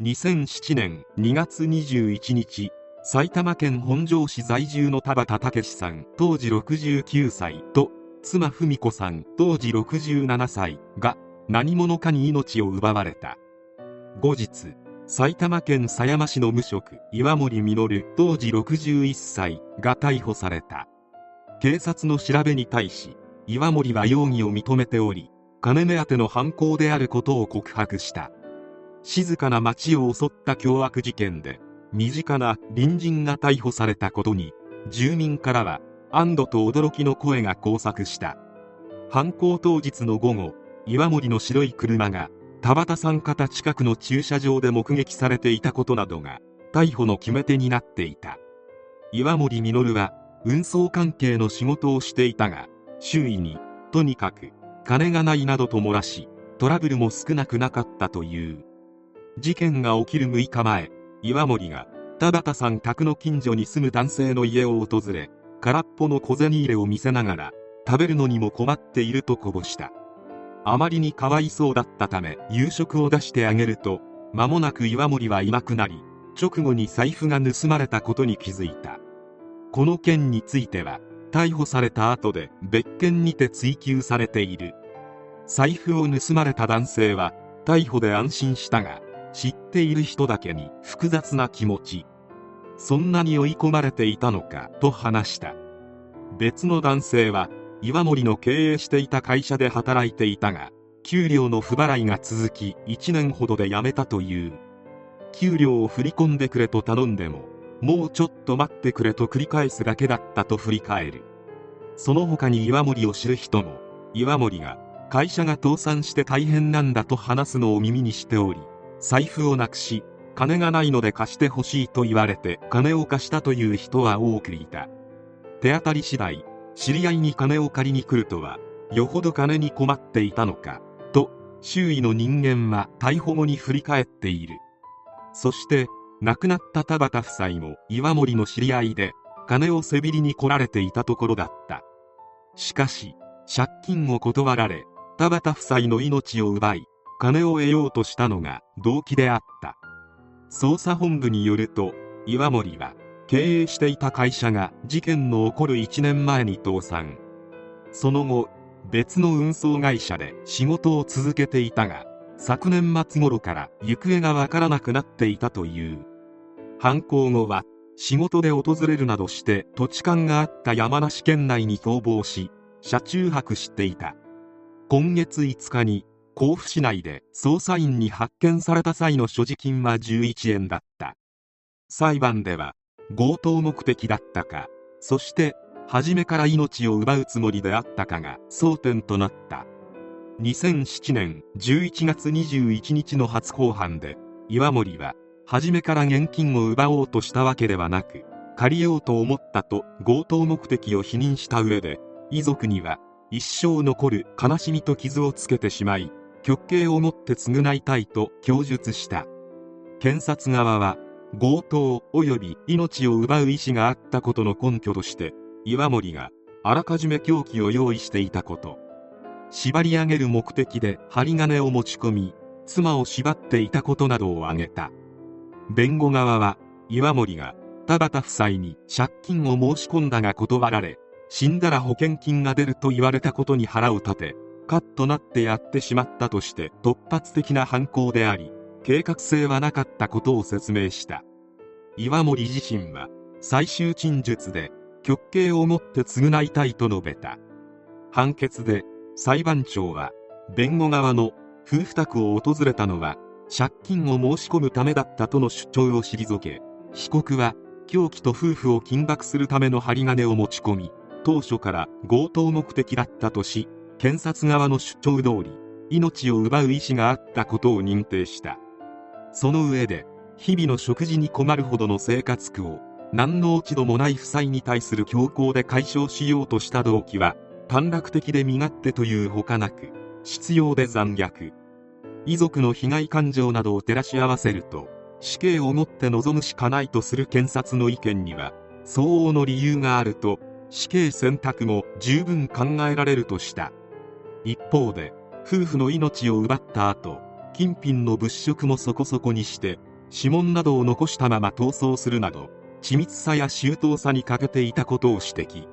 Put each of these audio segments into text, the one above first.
2007年2月21日埼玉県本庄市在住の田畑武さん当時69歳と妻文子さん当時67歳が何者かに命を奪われた。後日埼玉県狭山市の無職岩森実当時61歳が逮捕された。警察の調べに対し岩森は容疑を認めており金目当ての犯行であることを告白した。静かな町を襲った凶悪事件で身近な隣人が逮捕されたことに住民からは安堵と驚きの声が交錯した。犯行当日の午後岩森の白い車が田畑さん方近くの駐車場で目撃されていたことなどが逮捕の決め手になっていた。岩森実は運送関係の仕事をしていたが周囲にとにかく金がないなどと漏らしトラブルも少なくなかったという。事件が起きる6日前岩森が田畑さん宅の近所に住む男性の家を訪れ空っぽの小銭入れを見せながら食べるのにも困っているとこぼした。あまりにかわいそうだったため夕食を出してあげると間もなく岩森はいなくなり直後に財布が盗まれたことに気づいた。この件については逮捕された後で別件にて追及されている。財布を盗まれた男性は逮捕で安心したが知っている人だけに複雑な気持ち。そんなに追い込まれていたのかと話した。別の男性は岩森の経営していた会社で働いていたが給料の不払いが続き1年ほどで辞めたという。給料を振り込んでくれと頼んでももうちょっと待ってくれと繰り返すだけだったと振り返る。その他に岩森を知る人も岩森が会社が倒産して大変なんだと話すのを耳にしており財布をなくし金がないので貸してほしいと言われて金を貸したという人は多くいた。手当たり次第知り合いに金を借りに来るとはよほど金に困っていたのかと周囲の人間は逮捕後に振り返っている。そして亡くなった田畑夫妻も岩森の知り合いで金をせびりに来られていたところだった。しかし借金を断られ田畑夫妻の命を奪い金を得ようとしたのが動機であった。捜査本部によると岩森は経営していた会社が事件の起こる1年前に倒産。その後別の運送会社で仕事を続けていたが昨年末頃から行方がわからなくなっていたという。犯行後は仕事で訪れるなどして土地勘があった山梨県内に逃亡し車中泊していた。今月5日に甲府市内で捜査員に発見された際の所持金は11円だった。裁判では強盗目的だったかそして初めから命を奪うつもりであったかが争点となった。2007年11月21日の初公判で岩森は初めから現金を奪おうとしたわけではなく借りようと思ったと強盗目的を否認した上で遺族には一生残る悲しみと傷をつけてしまい極刑をもって償いたいと供述した。検察側は強盗及び命を奪う意思があったことの根拠として岩森があらかじめ凶器を用意していたこと。縛り上げる目的で針金を持ち込み妻を縛っていたことなどを挙げた。弁護側は岩森が田畑夫妻に借金を申し込んだが断られ死んだら保険金が出ると言われたことに腹を立てカッとなってやってしまったとして突発的な犯行であり計画性はなかったことを説明した。岩森自身は最終陳述で極刑をもって償いたいと述べた。判決で裁判長は弁護側の夫婦宅を訪れたのは借金を申し込むためだったとの主張を退け被告は凶器と夫婦を緊縛するための針金を持ち込み当初から強盗目的だったとし検察側の主張通り命を奪う意思があったことを認定した。その上で日々の食事に困るほどの生活苦を何の落ち度もない夫妻に対する強行で解消しようとした動機は短絡的で身勝手というほかなく必要で残虐。遺族の被害感情などを照らし合わせると死刑をもって望むしかないとする検察の意見には相応の理由があると死刑選択も十分考えられるとした。一方で夫婦の命を奪った後金品の物色もそこそこにして指紋などを残したまま逃走するなど緻密さや周到さに欠けていたことを指摘。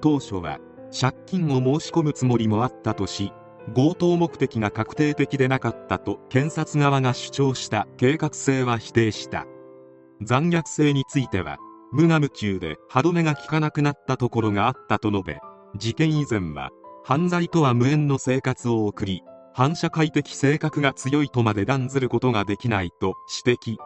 当初は借金を申し込むつもりもあったとし強盗目的が確定的でなかったと検察側が主張した。計画性は否定した。残虐性については無我夢中で歯止めが効かなくなったところがあったと述べ事件以前は犯罪とは無縁の生活を送り反社会的性格が強いとまで断ずることができないと指摘。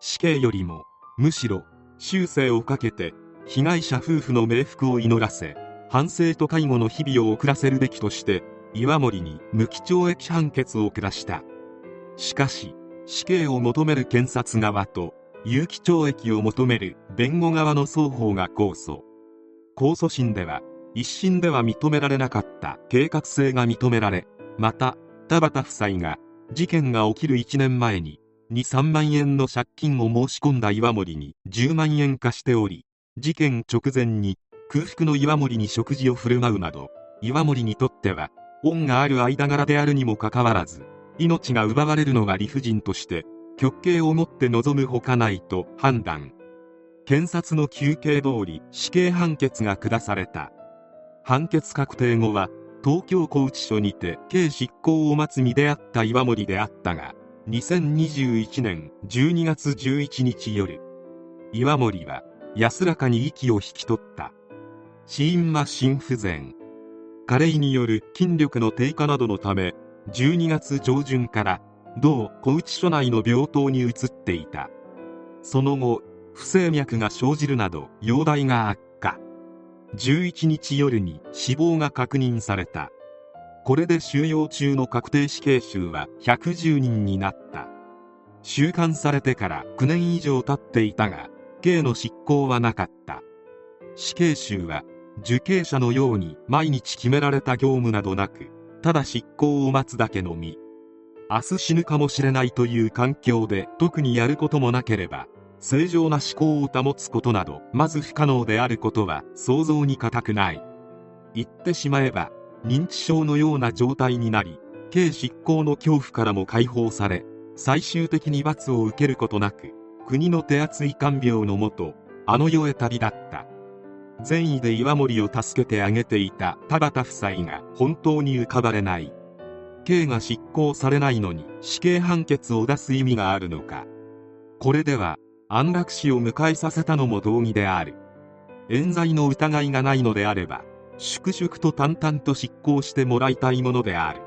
死刑よりもむしろ終生をかけて被害者夫婦の冥福を祈らせ反省と介護の日々を送らせるべきとして岩森に無期懲役判決を下した。しかし死刑を求める検察側と有期懲役を求める弁護側の双方が控訴。控訴審では一審では認められなかった。計画性が認められまた田畑夫妻が事件が起きる1年前に23万円の借金を申し込んだ岩森に10万円化しており事件直前に空腹の岩森に食事を振る舞うなど岩森にとっては恩がある間柄であるにもかかわらず命が奪われるのが理不尽として極刑をもって望むほかないと判断。検察の求刑通り死刑判決が下された。判決確定後は東京拘置所にて刑執行を待つ身であった岩森であったが2021年12月11日夜岩森は安らかに息を引き取った。死因は心不全。加齢による筋力の低下などのため12月上旬から同小内所内の病棟に移っていた。その後不整脈が生じるなど容体が悪11日夜に死亡が確認された。これで収容中の確定死刑囚は110人になった。収監されてから9年以上経っていたが刑の執行はなかった。死刑囚は受刑者のように毎日決められた業務などなくただ執行を待つだけのみ。明日死ぬかもしれないという環境で特にやることもなければ正常な思考を保つことなどまず不可能であることは想像に難くない。言ってしまえば認知症のような状態になり刑執行の恐怖からも解放され最終的に罰を受けることなく国の手厚い看病のもとあの世へ旅立った。善意で岩森を助けてあげていた田畑夫妻が本当に浮かばれない。刑が執行されないのに死刑判決を出す意味があるのか。これでは安楽死を迎えさせたのも同義である。冤罪の疑いがないのであれば粛々と淡々と執行してもらいたいものである。